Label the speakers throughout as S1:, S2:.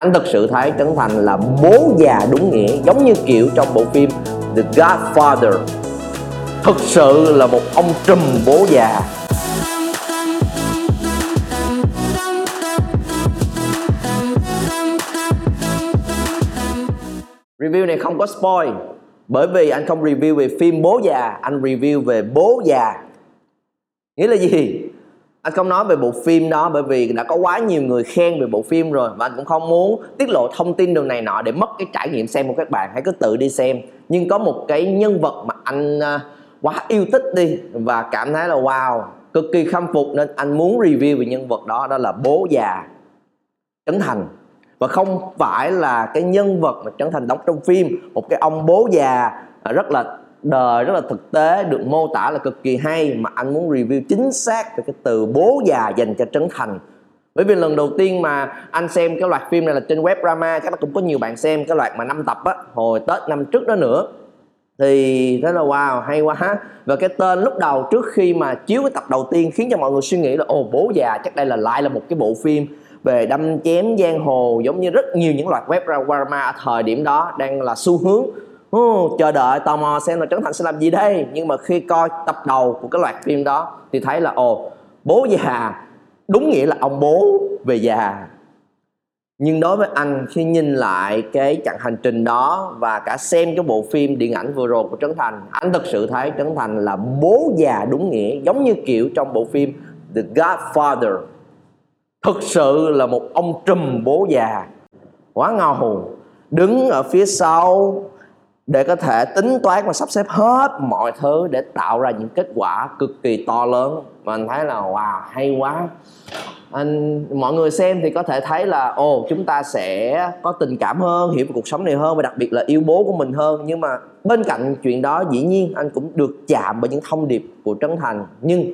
S1: anh thực sự thấy Trấn Thành là bố già đúng nghĩa, giống như kiểu trong bộ phim The Godfather. Thực sự là một ông trùm bố già. Review này không có spoil, bởi vì anh không review về phim bố già, anh review về bố già. Nghĩa là gì? Anh không nói về bộ phim đó bởi vì đã có quá nhiều người khen về bộ phim rồi và anh cũng không muốn tiết lộ thông tin đường này nọ để mất cái trải nghiệm xem của các bạn. Hãy cứ tự đi xem. Nhưng có một cái nhân vật mà anh à, quá yêu thích đi và cảm thấy là, wow, cực kỳ khâm phục nên anh muốn review về nhân vật đó đó là bố già trấn thành. Và không phải là cái nhân vật mà trấn thành đóng trong phim, một cái ông bố già à, rất là đời rất là thực tế, được mô tả là cực kỳ hay mà anh muốn review chính xác về cái từ bố già dành cho Trấn Thành. Bởi vì lần đầu tiên mà anh xem cái loạt phim này là trên web drama, chắc là cũng có nhiều bạn xem cái loạt mà năm tập á, hồi tết năm trước đó nữa. Thì thế là, wow, hay quá. Và cái tên lúc đầu trước khi mà chiếu cái tập đầu tiên khiến cho mọi người suy nghĩ là, ồ, bố già, chắc đây là lại là một cái bộ phim về đâm chém giang hồ, giống như rất nhiều những loạt web drama ở thời điểm đó đang là xu hướng hmm, chờ đợi tò mò xem là trấn thành sẽ làm gì đây. Nhưng mà khi coi tập đầu của cái loạt phim đó thì thấy là ồ bố già. Đúng nghĩa là ông bố về già. Nhưng đối với anh khi nhìn lại cái chặng hành trình đó và cả xem cái bộ phim điện ảnh vừa rồi của Trấn Thành anh thực sự thấy Trấn Thành là bố già đúng nghĩa giống như kiểu trong bộ phim The Godfather. Thực sự là một ông trùm bố già. Quá ngầu. Đứng ở phía sau để có thể tính toán và sắp xếp hết mọi thứ để tạo ra những kết quả cực kỳ to lớn. Mà anh thấy là, wow, hay quá. Anh, mọi người xem thì có thể thấy là, ồ, chúng ta sẽ có tình cảm hơn, hiểu về cuộc sống này hơn và đặc biệt là yêu bố của mình hơn. Nhưng mà bên cạnh chuyện đó, dĩ nhiên anh cũng được chạm bởi những thông điệp của trấn thành. Nhưng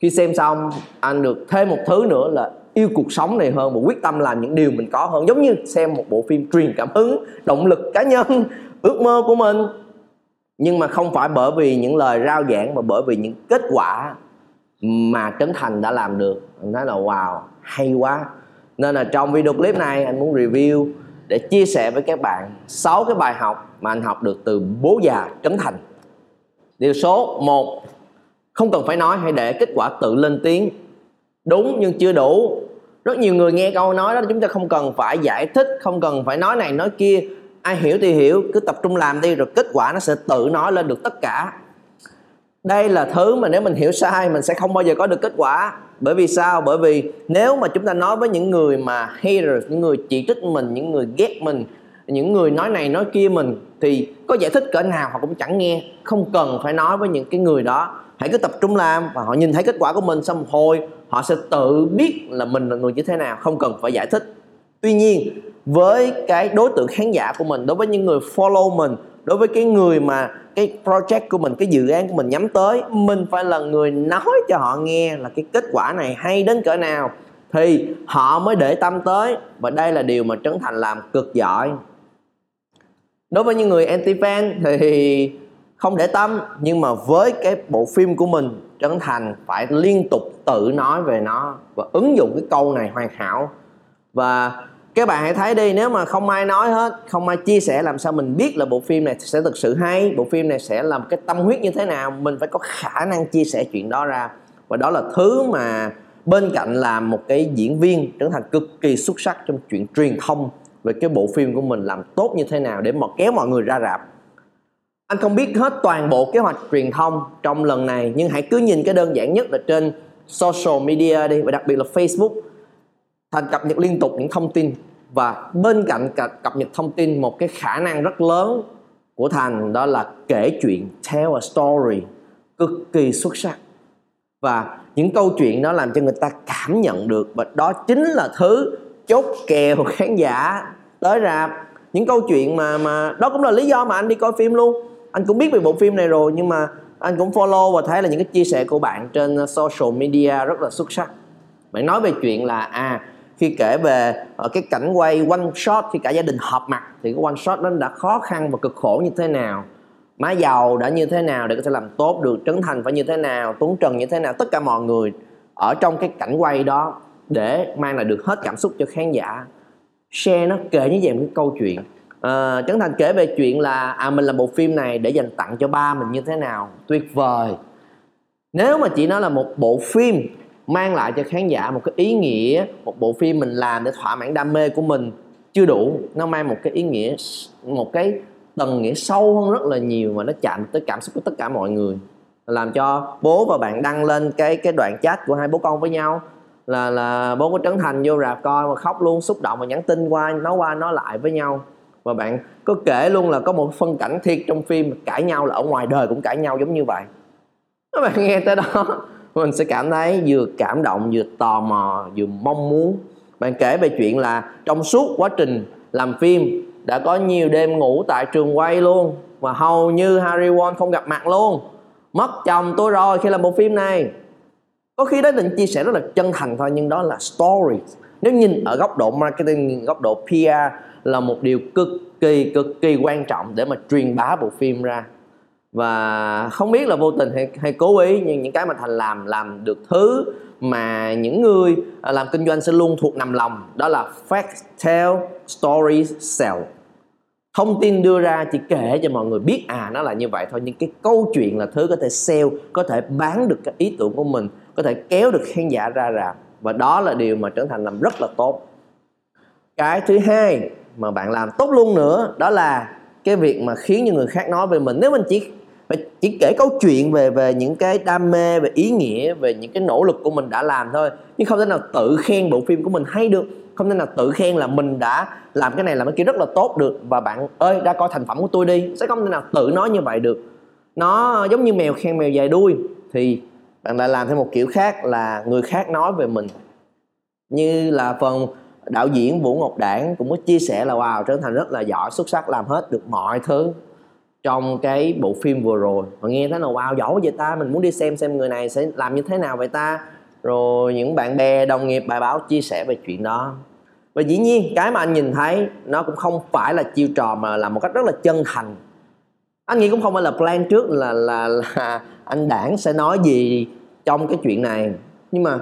S1: khi xem xong, anh được thêm một thứ nữa là yêu cuộc sống này hơn và quyết tâm làm những điều mình có hơn. Giống như xem một bộ phim truyền cảm hứng, động lực cá nhân ước mơ của mình. Nhưng mà không phải bởi vì những lời rao giảng mà bởi vì những kết quả mà Trấn Thành đã làm được. Anh nói là, wow, hay quá. Nên là trong video clip này anh muốn review để chia sẻ với các bạn 6 cái bài học mà anh học được từ bố già Trấn Thành. Điều số 1 không cần phải nói, hãy để kết quả tự lên tiếng. Đúng nhưng chưa đủ. Rất nhiều người nghe câu nói đó, chúng ta không cần phải giải thích, không cần phải nói này nói kia ai hiểu thì hiểu, cứ tập trung làm đi rồi kết quả nó sẽ tự nói lên được tất cả. Đây là thứ mà nếu mình hiểu sai, mình sẽ không bao giờ có được kết quả. Bởi vì sao? Bởi vì nếu mà chúng ta nói với những người mà haters, những người chỉ trích mình, những người ghét mình, những người nói này nói kia mình, thì có giải thích cỡ nào họ cũng chẳng nghe. Không cần phải nói với những cái người đó. Hãy cứ tập trung làm và họ nhìn thấy kết quả của mình xong hồi họ sẽ tự biết là mình là người như thế nào. Không cần phải giải thích. Tuy nhiên với cái đối tượng khán giả của mình, đối với những người follow mình, đối với cái người mà cái project của mình, cái dự án của mình nhắm tới, mình phải là người nói cho họ nghe là cái kết quả này hay đến cỡ nào. Thì họ mới để tâm tới, và đây là điều mà trấn thành làm cực giỏi. Đối với những người anti fan thì không để tâm, nhưng mà với cái bộ phim của mình, trấn thành phải liên tục tự nói về nó và ứng dụng cái câu này hoàn hảo. Và các bạn hãy thấy đi, nếu mà không ai nói hết, không ai chia sẻ làm sao mình biết là bộ phim này sẽ thực sự hay, bộ phim này sẽ làm cái tâm huyết như thế nào, mình phải có khả năng chia sẻ chuyện đó ra. Và đó là thứ mà bên cạnh làm một cái diễn viên trở thành cực kỳ xuất sắc trong chuyện truyền thông về cái bộ phim của mình làm tốt như thế nào để mà kéo mọi người ra rạp. Anh không biết hết toàn bộ kế hoạch truyền thông trong lần này, nhưng hãy cứ nhìn cái đơn giản nhất là trên social media đi, và đặc biệt là Facebook. Thành cập nhật liên tục những thông tin và bên cạnh cập nhật thông tin, một cái khả năng rất lớn của thành đó là kể chuyện, tell a story, cực kỳ xuất sắc. Và những câu chuyện đó làm cho người ta cảm nhận được và đó chính là thứ chốt kèo khán giả tới rạp. Những câu chuyện mà mà đó cũng là lý do mà anh đi coi phim luôn. Anh cũng biết về bộ phim này rồi, nhưng mà anh cũng follow và thấy là những cái chia sẻ của bạn trên social media rất là xuất sắc. Bạn nói về chuyện là à khi kể về uh, cái cảnh quay one shot khi cả gia đình họp mặt thì cái one shot đó đã khó khăn và cực khổ như thế nào? Má giàu đã như thế nào để có thể làm tốt được trấn thành phải như thế nào tuấn trần như thế nào? Tất cả mọi người ở trong cái cảnh quay đó để mang lại được hết cảm xúc cho khán giả. Share nó kể như vậy một cái câu chuyện. Ờ, à, Trấn Thành kể về chuyện là à mình làm bộ phim này để dành tặng cho ba mình như thế nào? Tuyệt vời. Nếu mà chỉ nói là một bộ phim mang lại cho khán giả một cái ý nghĩa, một bộ phim mình làm để thỏa mãn đam mê của mình. Chưa đủ, nó mang một cái ý nghĩa, một cái tầng nghĩa sâu hơn rất là nhiều mà nó chạm tới cảm xúc của tất cả mọi người. Làm cho bố và bạn đăng lên cái cái đoạn chat của hai bố con với nhau. Là là bố có trấn thành vô rạp coi mà khóc luôn, xúc động và nhắn tin qua, nói qua, nói lại với nhau. Và bạn có kể luôn là có một phân cảnh thiệt trong phim, cãi nhau là ở ngoài đời cũng cãi nhau giống như vậy. Các bạn nghe tới đó mình sẽ cảm thấy vừa cảm động, vừa tò mò, vừa mong muốn. Bạn kể về chuyện là trong suốt quá trình làm phim đã có nhiều đêm ngủ tại trường quay luôn và hầu như Harry Won không gặp mặt luôn. Mất chồng tôi rồi khi làm bộ phim này. Có khi đó định chia sẻ rất là chân thành thôi, nhưng đó là story. Nếu nhìn ở góc độ marketing, góc độ PR là một điều cực kỳ cực kỳ quan trọng để mà truyền bá bộ phim ra và không biết là vô tình hay, hay cố ý nhưng những cái mà thành làm làm được thứ mà những người à, làm kinh doanh sẽ luôn thuộc nằm lòng đó là fact tell story sell thông tin đưa ra chỉ kể cho mọi người biết à nó là như vậy thôi nhưng cái câu chuyện là thứ có thể sell có thể bán được cái ý tưởng của mình có thể kéo được khán giả ra rạp. Và đó là điều mà Trấn Thành làm rất là tốt. Cái thứ hai mà bạn làm tốt luôn nữa đó là cái việc mà khiến cho người khác nói về mình. Nếu mình chỉ chỉ kể câu chuyện về về những cái đam mê, về ý nghĩa, về những cái nỗ lực của mình đã làm thôi. Nhưng không thể nào tự khen bộ phim của mình hay được. Không thể nào tự khen là mình đã làm cái này làm cái kia rất là tốt được. Và bạn ơi ra coi thành phẩm của tôi đi. Sẽ không thể nào tự nói như vậy được. Nó giống như mèo khen mèo dài đuôi. Thì bạn lại làm theo một kiểu khác là người khác nói về mình. Như là phần đạo diễn Vũ Ngọc Đảng cũng có chia sẻ là, wow, trở Thành rất là giỏi, xuất sắc, làm hết được mọi thứ trong cái bộ phim vừa rồi. Và nghe thấy là wow giỏi vậy ta mình muốn đi xem xem người này sẽ làm như thế nào vậy ta? Rồi những bạn bè đồng nghiệp bài báo chia sẻ về chuyện đó. Và dĩ nhiên cái mà anh nhìn thấy nó cũng không phải là chiêu trò mà là một cách rất là chân thành. Anh nghĩ cũng không phải là plan trước là là, là anh đảng sẽ nói gì trong cái chuyện này. Nhưng mà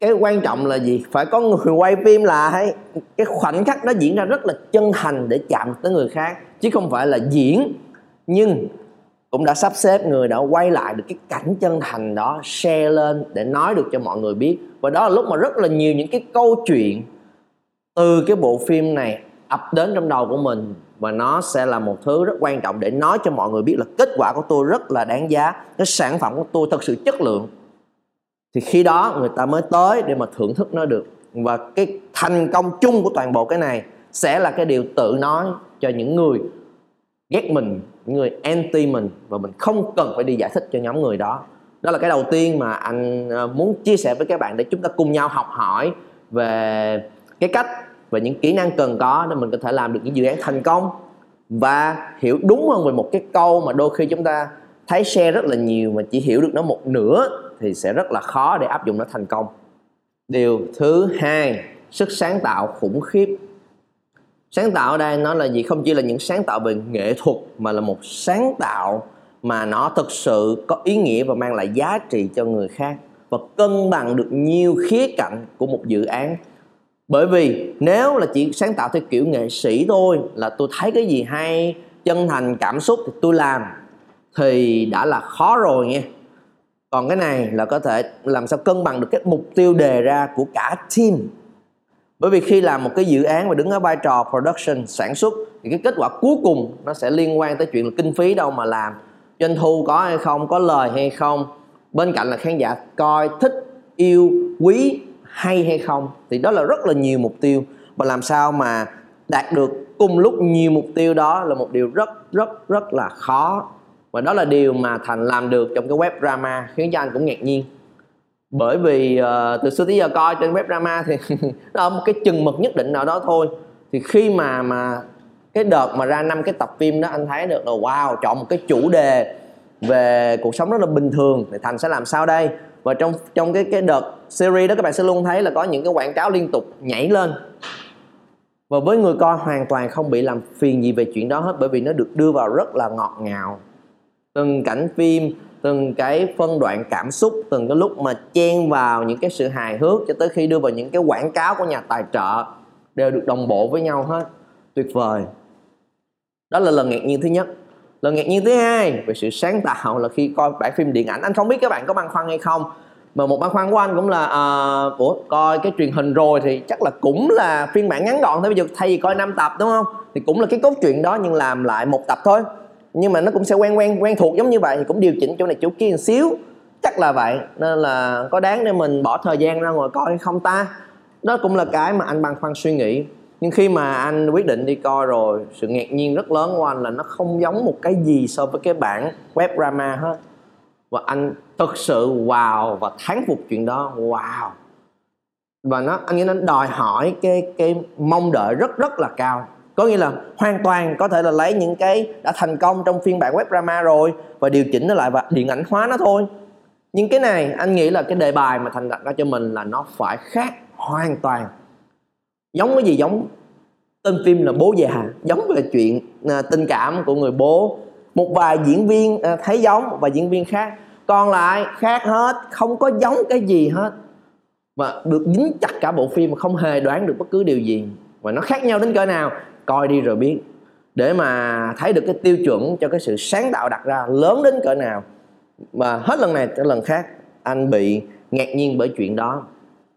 S1: cái quan trọng là gì? Phải có người quay phim là cái khoảnh khắc nó diễn ra rất là chân thành để chạm tới người khác chứ không phải là diễn nhưng cũng đã sắp xếp người đã quay lại được cái cảnh chân thành đó, share lên để nói được cho mọi người biết. Và đó là lúc mà rất là nhiều những cái câu chuyện từ cái bộ phim này ập đến trong đầu của mình. Và nó sẽ là một thứ rất quan trọng để nói cho mọi người biết là kết quả của tôi rất là đáng giá, cái sản phẩm của tôi thật sự chất lượng. Thì khi đó người ta mới tới để mà thưởng thức nó được. Và cái thành công chung của toàn bộ cái này sẽ là cái điều tự nói cho những người ghét mình những người anti mình và mình không cần phải đi giải thích cho nhóm người đó. Đó là cái đầu tiên mà anh ờ, muốn chia sẻ với các bạn để chúng ta cùng nhau học hỏi về cái cách và những kỹ năng cần có để mình có thể làm được những dự án thành công và hiểu đúng hơn về một cái câu mà đôi khi chúng ta thấy share rất là nhiều mà chỉ hiểu được nó một nửa thì sẽ rất là khó để áp dụng nó thành công. Điều thứ hai, sức sáng tạo khủng khiếp sáng tạo ở đây nó là gì? Không chỉ là những sáng tạo về nghệ thuật, mà là một sáng tạo mà nó thực sự có ý nghĩa và mang lại giá trị cho người khác và cân bằng được nhiều khía cạnh của một dự án. Bởi vì nếu là chỉ sáng tạo theo kiểu nghệ sĩ thôi, là tôi thấy cái gì hay, chân thành, cảm xúc thì tôi làm, thì đã là khó rồi nha. Còn cái này là có thể làm sao cân bằng được cái mục tiêu đề ra của cả team bởi vì khi làm một cái dự án mà đứng ở vai trò production, sản xuất, thì cái kết quả cuối cùng nó sẽ liên quan tới chuyện là kinh phí đâu mà làm. Doanh thu có hay không, có lời hay không, bên cạnh là khán giả coi, thích, yêu, quý, hay hay không, thì đó là rất là nhiều mục tiêu. Và làm sao mà đạt được cùng lúc nhiều mục tiêu đó là một điều rất rất rất là khó. Và đó là điều mà thành làm được trong cái web drama khiến cho anh cũng ngạc nhiên bởi vì uh, từ xưa tới giờ coi trên web drama thì nó ở một cái chừng mực nhất định nào đó thôi. Thì khi mà mà cái đợt mà ra năm cái tập phim đó anh thấy được là wow chọn một cái chủ đề về cuộc sống rất là bình thường thì thành sẽ làm sao đây? Và trong trong cái cái đợt series đó các bạn sẽ luôn thấy là có những cái quảng cáo liên tục nhảy lên. Và với người coi hoàn toàn không bị làm phiền gì về chuyện đó hết bởi vì nó được đưa vào rất là ngọt ngào. Từng cảnh phim từng cái phân đoạn cảm xúc từng cái lúc mà chen vào những cái sự hài hước cho tới khi đưa vào những cái quảng cáo của nhà tài trợ đều được đồng bộ với nhau hết. Tuyệt vời. Đó là lần ngạc nhiên thứ nhất. Lần ngạc nhiên thứ hai về sự sáng tạo là khi coi bản phim điện ảnh. Anh không biết các bạn có băn khoăn hay không mà một băn khoăn của anh cũng là uh, ủa coi cái truyền hình rồi thì chắc là cũng là phiên bản ngắn gọn thôi. Bây giờ thay vì coi 5 tập đúng không? Thì cũng là cái cốt truyện đó nhưng làm lại một tập thôi nhưng mà nó cũng sẽ quen quen quen thuộc giống như vậy thì cũng điều chỉnh chỗ này chỗ kia một xíu. Chắc là vậy, nên là có đáng để mình bỏ thời gian ra ngồi coi hay không ta? Đó cũng là cái mà anh băn khoăn suy nghĩ. Nhưng khi mà anh quyết định đi coi rồi, sự ngạc nhiên rất lớn của anh là nó không giống một cái gì so với cái bản web drama hết. Và anh thực sự wow và thán phục chuyện đó, wow. Và nó, anh nghĩ nó đòi hỏi cái cái mong đợi rất rất là cao có nghĩa là hoàn toàn có thể là lấy những cái đã thành công trong phiên bản web drama rồi và điều chỉnh nó lại và điện ảnh hóa nó thôi. Nhưng cái này anh nghĩ là cái đề bài mà thành đặt ra cho mình là nó phải khác hoàn toàn. Giống cái gì giống tên phim là bố già giống về chuyện à, tình cảm của người bố một vài diễn viên à, thấy giống và diễn viên khác. Còn lại khác hết không có giống cái gì hết. Và được dính chặt cả bộ phim mà không hề đoán được bất cứ điều gì. Và nó khác nhau đến cỡ nào coi đi rồi biết. Để mà thấy được cái tiêu chuẩn cho cái sự sáng tạo đặt ra lớn đến cỡ nào. Mà hết lần này tới lần khác, anh bị ngạc nhiên bởi chuyện đó.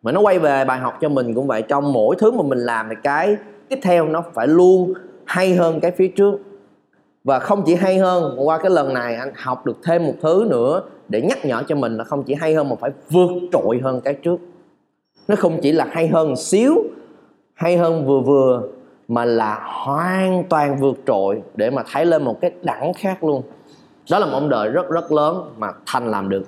S1: Mà nó quay về bài học cho mình cũng vậy, trong mỗi thứ mà mình làm thì cái tiếp theo nó phải luôn hay hơn cái phía trước. Và không chỉ hay hơn, qua cái lần này anh học được thêm một thứ nữa để nhắc nhở cho mình là không chỉ hay hơn mà phải vượt trội hơn cái trước. Nó không chỉ là hay hơn xíu, hay hơn vừa vừa mà là hoàn toàn vượt trội để mà thấy lên một cái đẳng khác luôn. Đó là một mong đợi rất rất lớn mà thành làm được.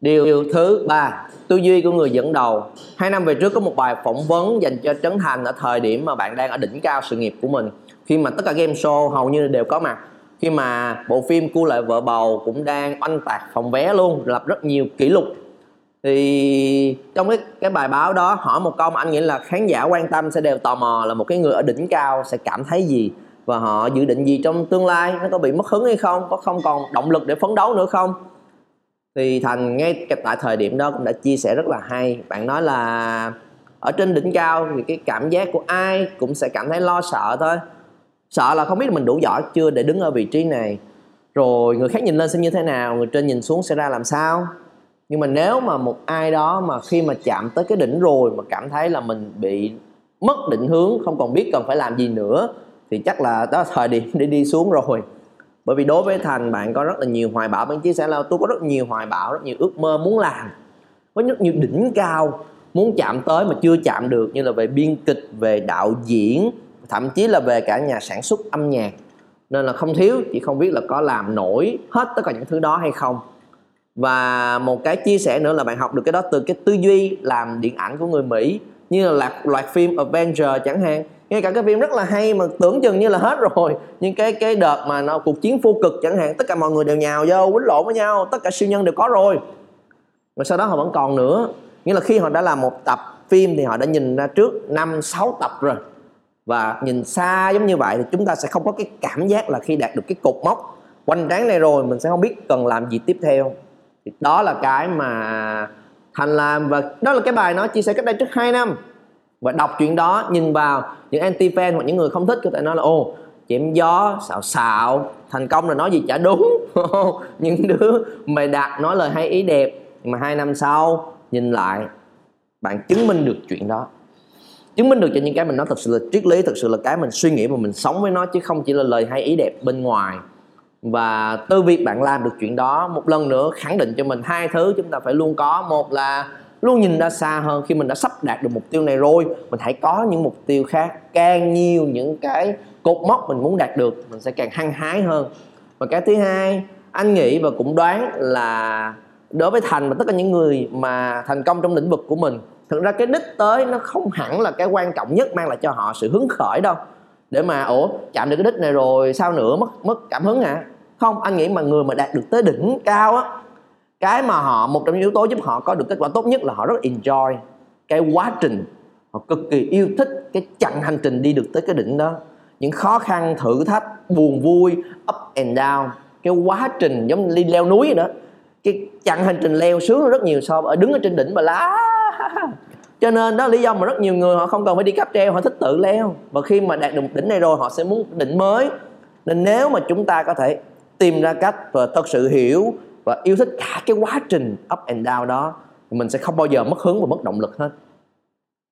S1: Điều thứ ba, tư duy của người dẫn đầu. Hai năm về trước có một bài phỏng vấn dành cho trấn thành ở thời điểm mà bạn đang ở đỉnh cao sự nghiệp của mình. Khi mà tất cả game show hầu như đều có mặt. Khi mà bộ phim cua lại vợ bầu cũng đang oanh tạc phòng vé luôn, lập rất nhiều kỷ lục thì trong cái cái bài báo đó hỏi một câu mà anh nghĩ là khán giả quan tâm sẽ đều tò mò là một cái người ở đỉnh cao sẽ cảm thấy gì và họ dự định gì trong tương lai? Nó có bị mất hứng hay không? Có không còn động lực để phấn đấu nữa không? Thì thành ngay tại thời điểm đó cũng đã chia sẻ rất là hay. Bạn nói là ở trên đỉnh cao thì cái cảm giác của ai cũng sẽ cảm thấy lo sợ thôi. Sợ là không biết mình đủ giỏi chưa để đứng ở vị trí này. Rồi người khác nhìn lên sẽ như thế nào? Người trên nhìn xuống sẽ ra làm sao? Nhưng mà nếu mà một ai đó mà khi mà chạm tới cái đỉnh rồi mà cảm thấy là mình bị mất định hướng, không còn biết cần phải làm gì nữa, thì chắc là đó là thời điểm để đi xuống rồi. Bởi vì đối với thành, bạn có rất là nhiều hoài bão bạn chia sẻ là tôi có rất nhiều hoài bão, rất nhiều ước mơ muốn làm. Có rất nhiều đỉnh cao muốn chạm tới mà chưa chạm được, như là về biên kịch, về đạo diễn, thậm chí là về cả nhà sản xuất âm nhạc. Nên là không thiếu, chỉ không biết là có làm nổi hết tất cả những thứ đó hay không và một cái chia sẻ nữa là bạn học được cái đó từ cái tư duy làm điện ảnh của người Mỹ như là loạt, loạt phim Avenger chẳng hạn. Ngay cả cái phim rất là hay mà tưởng chừng như là hết rồi nhưng cái cái đợt mà nó cuộc chiến vô cực chẳng hạn tất cả mọi người đều nhào vô quýnh lộn với nhau tất cả siêu nhân đều có rồi. Mà sau đó họ vẫn còn nữa. Nghĩa là khi họ đã làm một tập phim thì họ đã nhìn ra trước năm sáu tập rồi. Và nhìn xa giống như vậy thì chúng ta sẽ không có cái cảm giác là khi đạt được cái cột mốc. Quanh tráng này rồi mình sẽ không biết cần làm gì tiếp theo thì đó là cái mà thành làm và đó là cái bài nó chia sẻ cách đây trước 2 năm. Và đọc chuyện đó, nhìn vào những anti fan hoặc những người không thích, có thể nói là ô chém gió xạo xạo, thành công là nói gì chả đúng. Những đứa mày đặt nói lời hay ý đẹp. Mà hai năm sau, nhìn lại, bạn chứng minh được chuyện đó. Chứng minh được cho những cái mình nói thật sự là triết lý, thật sự là cái mình suy nghĩ và mình sống với nó, chứ không chỉ là lời hay ý đẹp bên ngoài và từ việc bạn làm được chuyện đó một lần nữa, khẳng định cho mình hai thứ chúng ta phải luôn có. Một là luôn nhìn ra xa hơn, khi mình đã sắp đạt được mục tiêu này rồi, mình hãy có những mục tiêu khác, càng nhiều những cái cột mốc mình muốn đạt được, mình sẽ càng hăng hái hơn. Và cái thứ hai, anh nghĩ và cũng đoán là đối với thành và tất cả những người mà thành công trong lĩnh vực của mình, thực ra cái đích tới nó không hẳn là cái quan trọng nhất, mang lại cho họ sự hứng khởi đâu. Để mà, ủa, chạm được cái đích này rồi, sao nữa, mất mất cảm hứng à không, anh nghĩ mà người mà đạt được tới đỉnh cao á, cái mà họ, một trong những yếu tố giúp họ có được kết quả tốt nhất là họ rất enjoy cái quá trình, họ cực kỳ yêu thích cái chặng hành trình đi được tới cái đỉnh đó. Những khó khăn, thử thách, buồn vui, up and down, cái quá trình giống như đi leo núi vậy đó. Cái chặng hành trình leo sướng rất nhiều so với ở đứng ở trên đỉnh mà lá cho nên đó là lý do mà rất nhiều người họ không cần phải đi cáp treo, họ thích tự leo. Và khi mà đạt được đỉnh này rồi, họ sẽ muốn đỉnh mới. Nên nếu mà chúng ta có thể tìm ra cách và thật sự hiểu và yêu thích cả cái quá trình up and down đó thì mình sẽ không bao giờ mất hứng và mất động lực hết.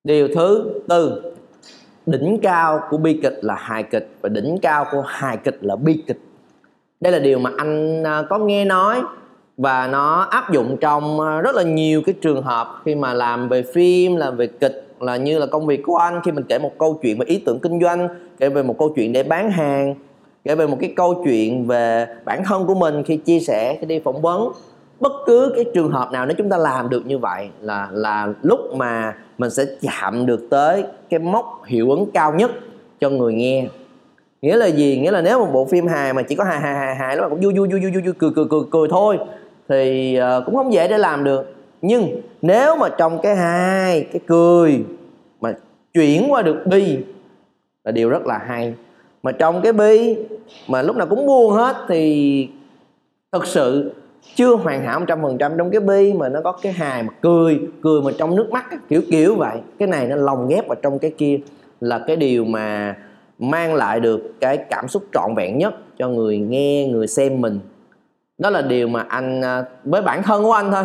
S1: Điều thứ tư, đỉnh cao của bi kịch là hài kịch và đỉnh cao của hài kịch là bi kịch. Đây là điều mà anh à, có nghe nói và nó áp dụng trong à, rất là nhiều cái trường hợp khi mà làm về phim, làm về kịch, là như là công việc của anh khi mình kể một câu chuyện về ý tưởng kinh doanh, kể về một câu chuyện để bán hàng kể về một cái câu chuyện về bản thân của mình khi chia sẻ khi đi phỏng vấn. Bất cứ cái trường hợp nào nếu chúng ta làm được như vậy là là lúc mà mình sẽ chạm được tới cái mốc hiệu ứng cao nhất cho người nghe. Nghĩa là gì? Nghĩa là nếu một bộ phim hài mà chỉ có hài hài hài hài nó cũng vui vui vui vui vui cười cười cười cười thôi thì uh, cũng không dễ để làm được. Nhưng nếu mà trong cái hài cái cười mà chuyển qua được bi là điều rất là hay mà trong cái bi mà lúc nào cũng buồn hết thì thực sự chưa hoàn hảo trăm phần trăm trong cái bi mà nó có cái hài mà cười cười mà trong nước mắt kiểu kiểu vậy. Cái này nó lồng ghép vào trong cái kia là cái điều mà mang lại được cái cảm xúc trọn vẹn nhất cho người nghe, người xem mình. Đó là điều mà anh à, với bản thân của anh thôi.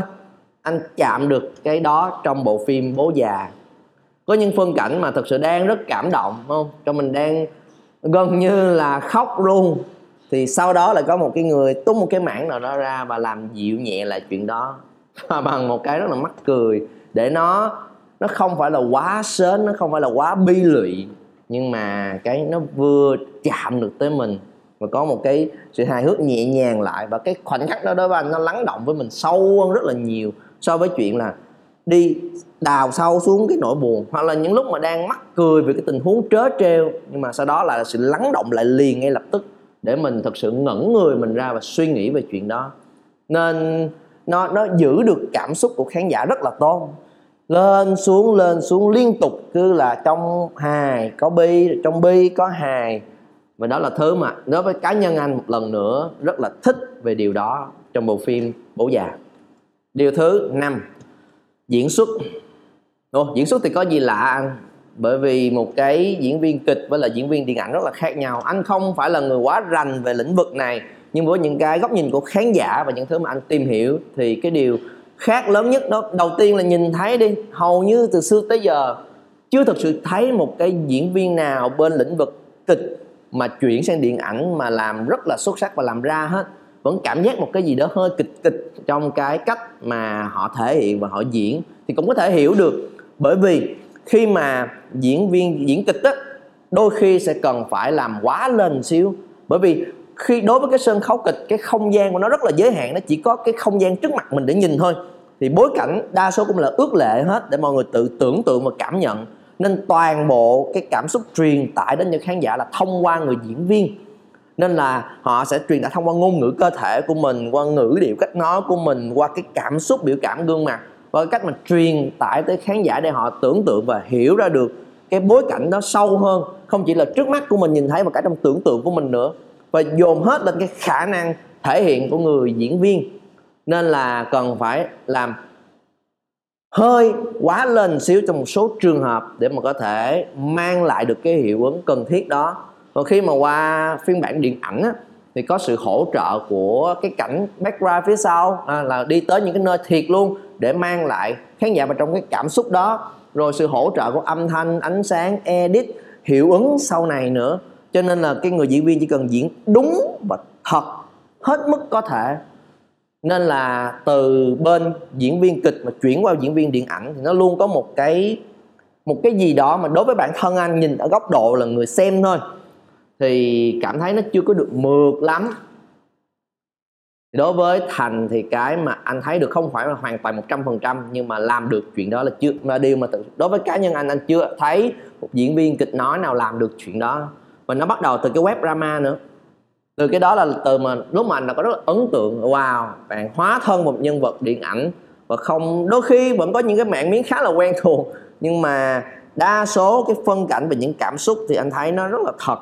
S1: Anh chạm được cái đó trong bộ phim bố già. Có những phân cảnh mà thật sự đang rất cảm động không? Cho mình đang gần như là khóc luôn. Thì sau đó lại có một cái người tung một cái mảng nào đó ra và làm dịu nhẹ lại chuyện đó. Và bằng một cái rất là mắc cười. Để nó nó không phải là quá sến, nó không phải là quá bi lụy, nhưng mà cái nó vừa chạm được tới mình và có một cái sự hài hước nhẹ nhàng lại. Và cái khoảnh khắc đó đối với anh nó lắng động với mình sâu hơn rất là nhiều so với chuyện là đi đào sâu xuống cái nỗi buồn, hoặc là những lúc mà đang mắc cười về cái tình huống trớ trêu, nhưng mà sau đó là sự lắng động lại liền ngay lập tức để mình thật sự ngẩn người mình ra và suy nghĩ về chuyện đó. Nên nó nó giữ được cảm xúc của khán giả rất là tốt. Lên xuống lên xuống liên tục, cứ là trong hài có bi, trong bi có hài. Và đó là thứ mà đối với cá nhân anh một lần nữa rất là thích về điều đó trong bộ phim bố già. Điều thứ năm diễn xuất. Ồ, diễn xuất thì có gì lạ anh? Bởi vì một cái diễn viên kịch với là diễn viên điện ảnh rất là khác nhau. Anh không phải là người quá rành về lĩnh vực này nhưng với những cái góc nhìn của khán giả và những thứ mà anh tìm hiểu thì cái điều khác lớn nhất đó đầu tiên là nhìn thấy đi hầu như từ xưa tới giờ chưa thực sự thấy một cái diễn viên nào bên lĩnh vực kịch mà chuyển sang điện ảnh mà làm rất là xuất sắc và làm ra hết vẫn cảm giác một cái gì đó hơi kịch kịch trong cái cách mà họ thể hiện và họ diễn thì cũng có thể hiểu được. Bởi vì khi mà diễn viên diễn kịch á, đôi khi sẽ cần phải làm quá lên xíu. Bởi vì khi đối với cái sân khấu kịch, cái không gian của nó rất là giới hạn, nó chỉ có cái không gian trước mặt mình để nhìn thôi. Thì bối cảnh đa số cũng là ước lệ hết để mọi người tự tưởng tượng và cảm nhận. Nên toàn bộ cái cảm xúc truyền tải đến cho khán giả là thông qua người diễn viên nên là họ sẽ truyền tải thông qua ngôn ngữ cơ thể của mình, qua ngữ điệu cách nói của mình, qua cái cảm xúc, biểu cảm gương mặt và cách mà truyền tải tới khán giả để họ tưởng tượng và hiểu ra được cái bối cảnh đó sâu hơn. Không chỉ là trước mắt của mình nhìn thấy mà cả trong tưởng tượng của mình nữa. Và dồn hết lên cái khả năng thể hiện của người diễn viên. Nên là cần phải làm hơi quá lên xíu trong một số trường hợp để mà có thể mang lại được cái hiệu ứng cần thiết đó và khi mà qua phiên bản điện ảnh á, thì có sự hỗ trợ của cái cảnh background phía sau à, là đi tới những cái nơi thiệt luôn để mang lại khán giả vào trong cái cảm xúc đó. Rồi sự hỗ trợ của âm thanh ánh sáng edit hiệu ứng sau này nữa. Cho nên là cái người diễn viên chỉ cần diễn đúng và thật hết mức có thể. Nên là từ bên diễn viên kịch mà chuyển qua diễn viên điện ảnh thì nó luôn có một cái một cái gì đó mà đối với bản thân anh nhìn ở góc độ là người xem thôi thì cảm thấy nó chưa có được mượt lắm. Đối với thành thì cái mà anh thấy được không phải là hoàn toàn một trăm phần trăm nhưng mà làm được chuyện đó là chưa là điều mà tự, đối với cá nhân anh anh chưa thấy một diễn viên kịch nói nào làm được chuyện đó. Và nó bắt đầu từ cái web drama nữa. Từ cái đó là từ mà lúc mà anh đã có rất là ấn tượng wow bạn hóa thân một nhân vật điện ảnh. Và không đôi khi vẫn có những cái mạng miếng khá là quen thuộc nhưng mà đa số cái phân cảnh về những cảm xúc thì anh thấy nó rất là thật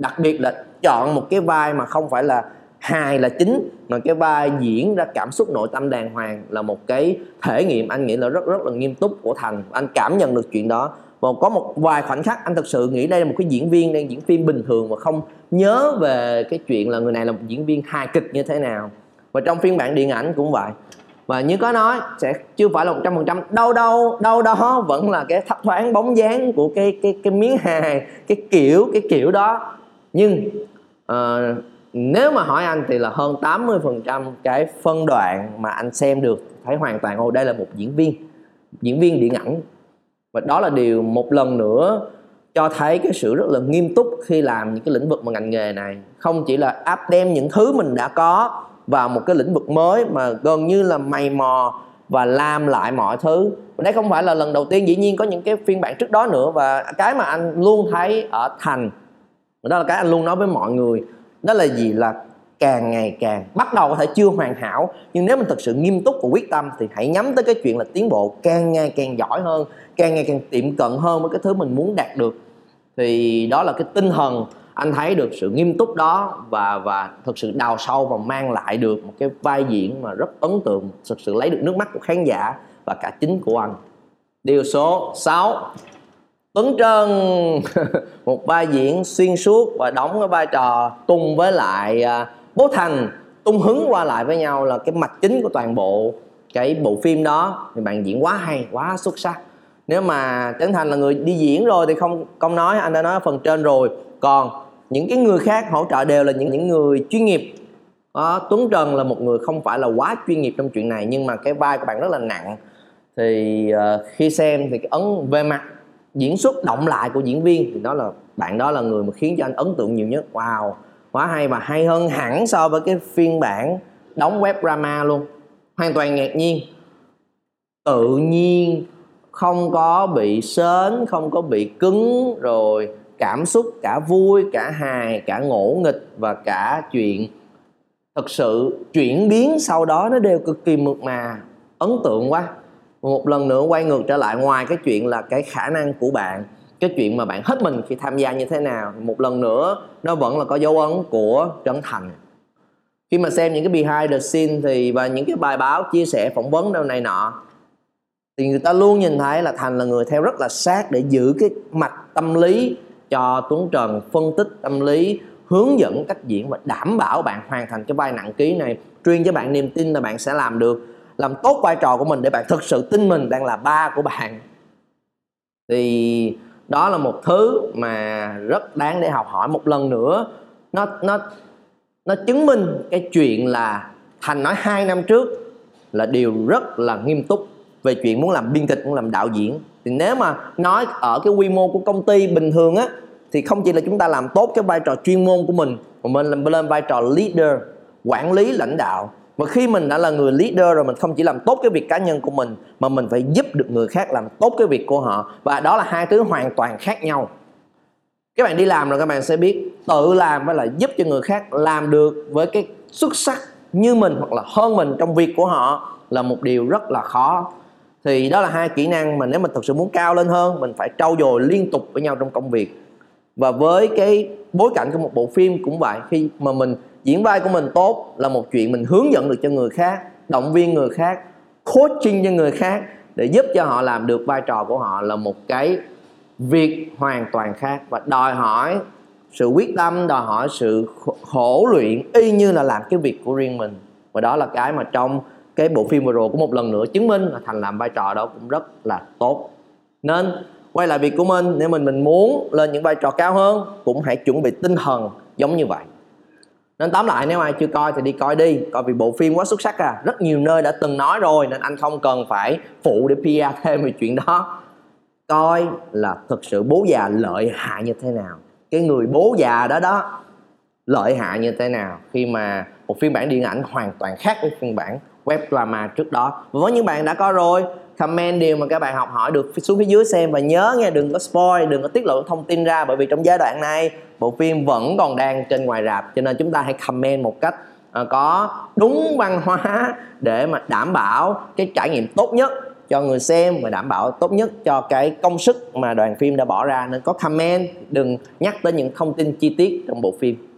S1: đặc biệt là chọn một cái vai mà không phải là hài là chính, mà cái vai diễn ra cảm xúc nội tâm đàng hoàng là một cái thể nghiệm anh nghĩ là rất rất là nghiêm túc của thành. Anh cảm nhận được chuyện đó. Và có một vài khoảnh khắc anh thật sự nghĩ đây là một cái diễn viên đang diễn phim bình thường và không nhớ về cái chuyện là người này là một diễn viên hài kịch như thế nào. Và trong phiên bản điện ảnh cũng vậy. Và như có nói, sẽ chưa phải là một trăm phần trăm. Đâu đâu đâu đó vẫn là cái thấp thoáng bóng dáng của cái cái cái miếng hài, cái kiểu cái kiểu đó nhưng uh, nếu mà hỏi anh thì là hơn 80 phần trăm cái phân đoạn mà anh xem được thấy hoàn toàn ô đây là một diễn viên diễn viên điện ảnh. Và đó là điều một lần nữa cho thấy cái sự rất là nghiêm túc khi làm những cái lĩnh vực mà ngành nghề này. Không chỉ là áp đem những thứ mình đã có vào một cái lĩnh vực mới mà gần như là mày mò và làm lại mọi thứ. Đây không phải là lần đầu tiên dĩ nhiên có những cái phiên bản trước đó nữa và cái mà anh luôn thấy ở thành đó là cái anh luôn nói với mọi người. Đó là gì? Là càng ngày càng bắt đầu có thể chưa hoàn hảo. Nhưng nếu mình thực sự nghiêm túc và quyết tâm thì hãy nhắm tới cái chuyện là tiến bộ càng ngày càng giỏi hơn, càng ngày càng tiệm cận hơn với cái thứ mình muốn đạt được. Thì đó là cái tinh thần anh thấy được sự nghiêm túc đó và và thực sự đào sâu và mang lại được một cái vai diễn mà rất ấn tượng, thực sự lấy được nước mắt của khán giả và cả chính của anh. Điều số 6 Tuấn Trân một vai diễn xuyên suốt và đóng cái vai trò tung với lại à, Bố Thành tung hứng qua lại với nhau là cái mạch chính của toàn bộ cái bộ phim đó. Thì bạn diễn quá hay quá xuất sắc. Nếu mà Trấn Thành là người đi diễn rồi thì không không nói anh đã nói phần trên rồi. Còn những cái người khác hỗ trợ đều là những những người chuyên nghiệp. Đó, Tuấn Trần là một người không phải là quá chuyên nghiệp trong chuyện này nhưng mà cái vai của bạn rất là nặng. Thì uh, khi xem thì cái ấn về mặt diễn xuất động lại của diễn viên. Thì đó là, bạn đó là người mà khiến cho anh ấn tượng nhiều nhất. Wow, quá hay và hay hơn hẳn so với cái phiên bản đóng web drama luôn. Hoàn toàn ngạc nhiên. Tự nhiên, không có bị sến, không có bị cứng, rồi cảm xúc, cả vui, cả hài, cả ngỗ nghịch và cả chuyện. Thật sự chuyển biến sau đó nó đều cực kỳ mượt mà. Ấn tượng quá một lần nữa quay ngược trở lại ngoài cái chuyện là cái khả năng của bạn, cái chuyện mà bạn hết mình khi tham gia như thế nào. Một lần nữa, nó vẫn là có dấu ấn của trấn thành. Khi mà xem những cái behind the scene thì, và những cái bài báo chia sẻ, phỏng vấn đâu này nọ, thì người ta luôn nhìn thấy là thành là người theo rất là sát để giữ cái mạch tâm lý cho tuấn trần, phân tích tâm lý, hướng dẫn cách diễn và đảm bảo bạn hoàn thành cái vai nặng ký này. Truyền cho bạn niềm tin là bạn sẽ làm được làm tốt vai trò của mình để bạn thực sự tin mình đang là ba của bạn. Thì đó là một thứ mà rất đáng để học hỏi một lần nữa. Nó nó nó chứng minh cái chuyện là thành nói hai năm trước là điều rất là nghiêm túc về chuyện muốn làm biên kịch, muốn làm đạo diễn. Thì nếu mà nói ở cái quy mô của công ty bình thường á, thì không chỉ là chúng ta làm tốt cái vai trò chuyên môn của mình, mà mình làm lên vai trò leader, quản lý lãnh đạo và khi mình đã là người leader rồi, mình không chỉ làm tốt cái việc cá nhân của mình, mà mình phải giúp được người khác làm tốt cái việc của họ. Và đó là hai thứ hoàn toàn khác nhau. Các bạn đi làm rồi các bạn sẽ biết, tự làm với là giúp cho người khác làm được với cái xuất sắc như mình hoặc là hơn mình trong việc của họ là một điều rất là khó. Thì đó là hai kỹ năng mà nếu mình thực sự muốn cao lên hơn, mình phải trau dồi liên tục với nhau trong công việc. Và với cái bối cảnh của một bộ phim cũng vậy, khi mà mình diễn vai của mình tốt là một chuyện mình hướng dẫn được cho người khác, động viên người khác, coaching cho người khác để giúp cho họ làm được vai trò của họ là một cái việc hoàn toàn khác. Và đòi hỏi sự quyết tâm, đòi hỏi sự khổ luyện, y như là làm cái việc của riêng mình. Và đó là cái mà trong cái bộ phim vừa rồi của một lần nữa chứng minh là thành làm vai trò đó cũng rất là tốt. Nên quay lại việc của mình, nếu mình mình muốn lên những vai trò cao hơn, cũng hãy chuẩn bị tinh thần giống như vậy nên tóm lại, nếu ai chưa coi thì đi coi đi. Coi vì bộ phim quá xuất sắc à. Rất nhiều nơi đã từng nói rồi, nên anh không cần phải phụ để PR thêm về chuyện đó. Coi là thực sự bố già lợi hại như thế nào. Cái người bố già đó đó, lợi hại như thế nào khi mà một phiên bản điện ảnh hoàn toàn khác với phiên bản web drama trước đó. Và với những bạn đã có rồi comment điều mà các bạn học hỏi được xuống phía dưới xem. Và nhớ nghe đừng có spoil đừng có tiết lộ thông tin ra bởi vì trong giai đoạn này bộ phim vẫn còn đang trên ngoài rạp. Cho nên chúng ta hãy comment một cách uh, có đúng văn hóa để mà đảm bảo cái trải nghiệm tốt nhất cho người xem và đảm bảo tốt nhất cho cái công sức mà đoàn phim đã bỏ ra. Nên có comment đừng nhắc tới những thông tin chi tiết trong bộ phim.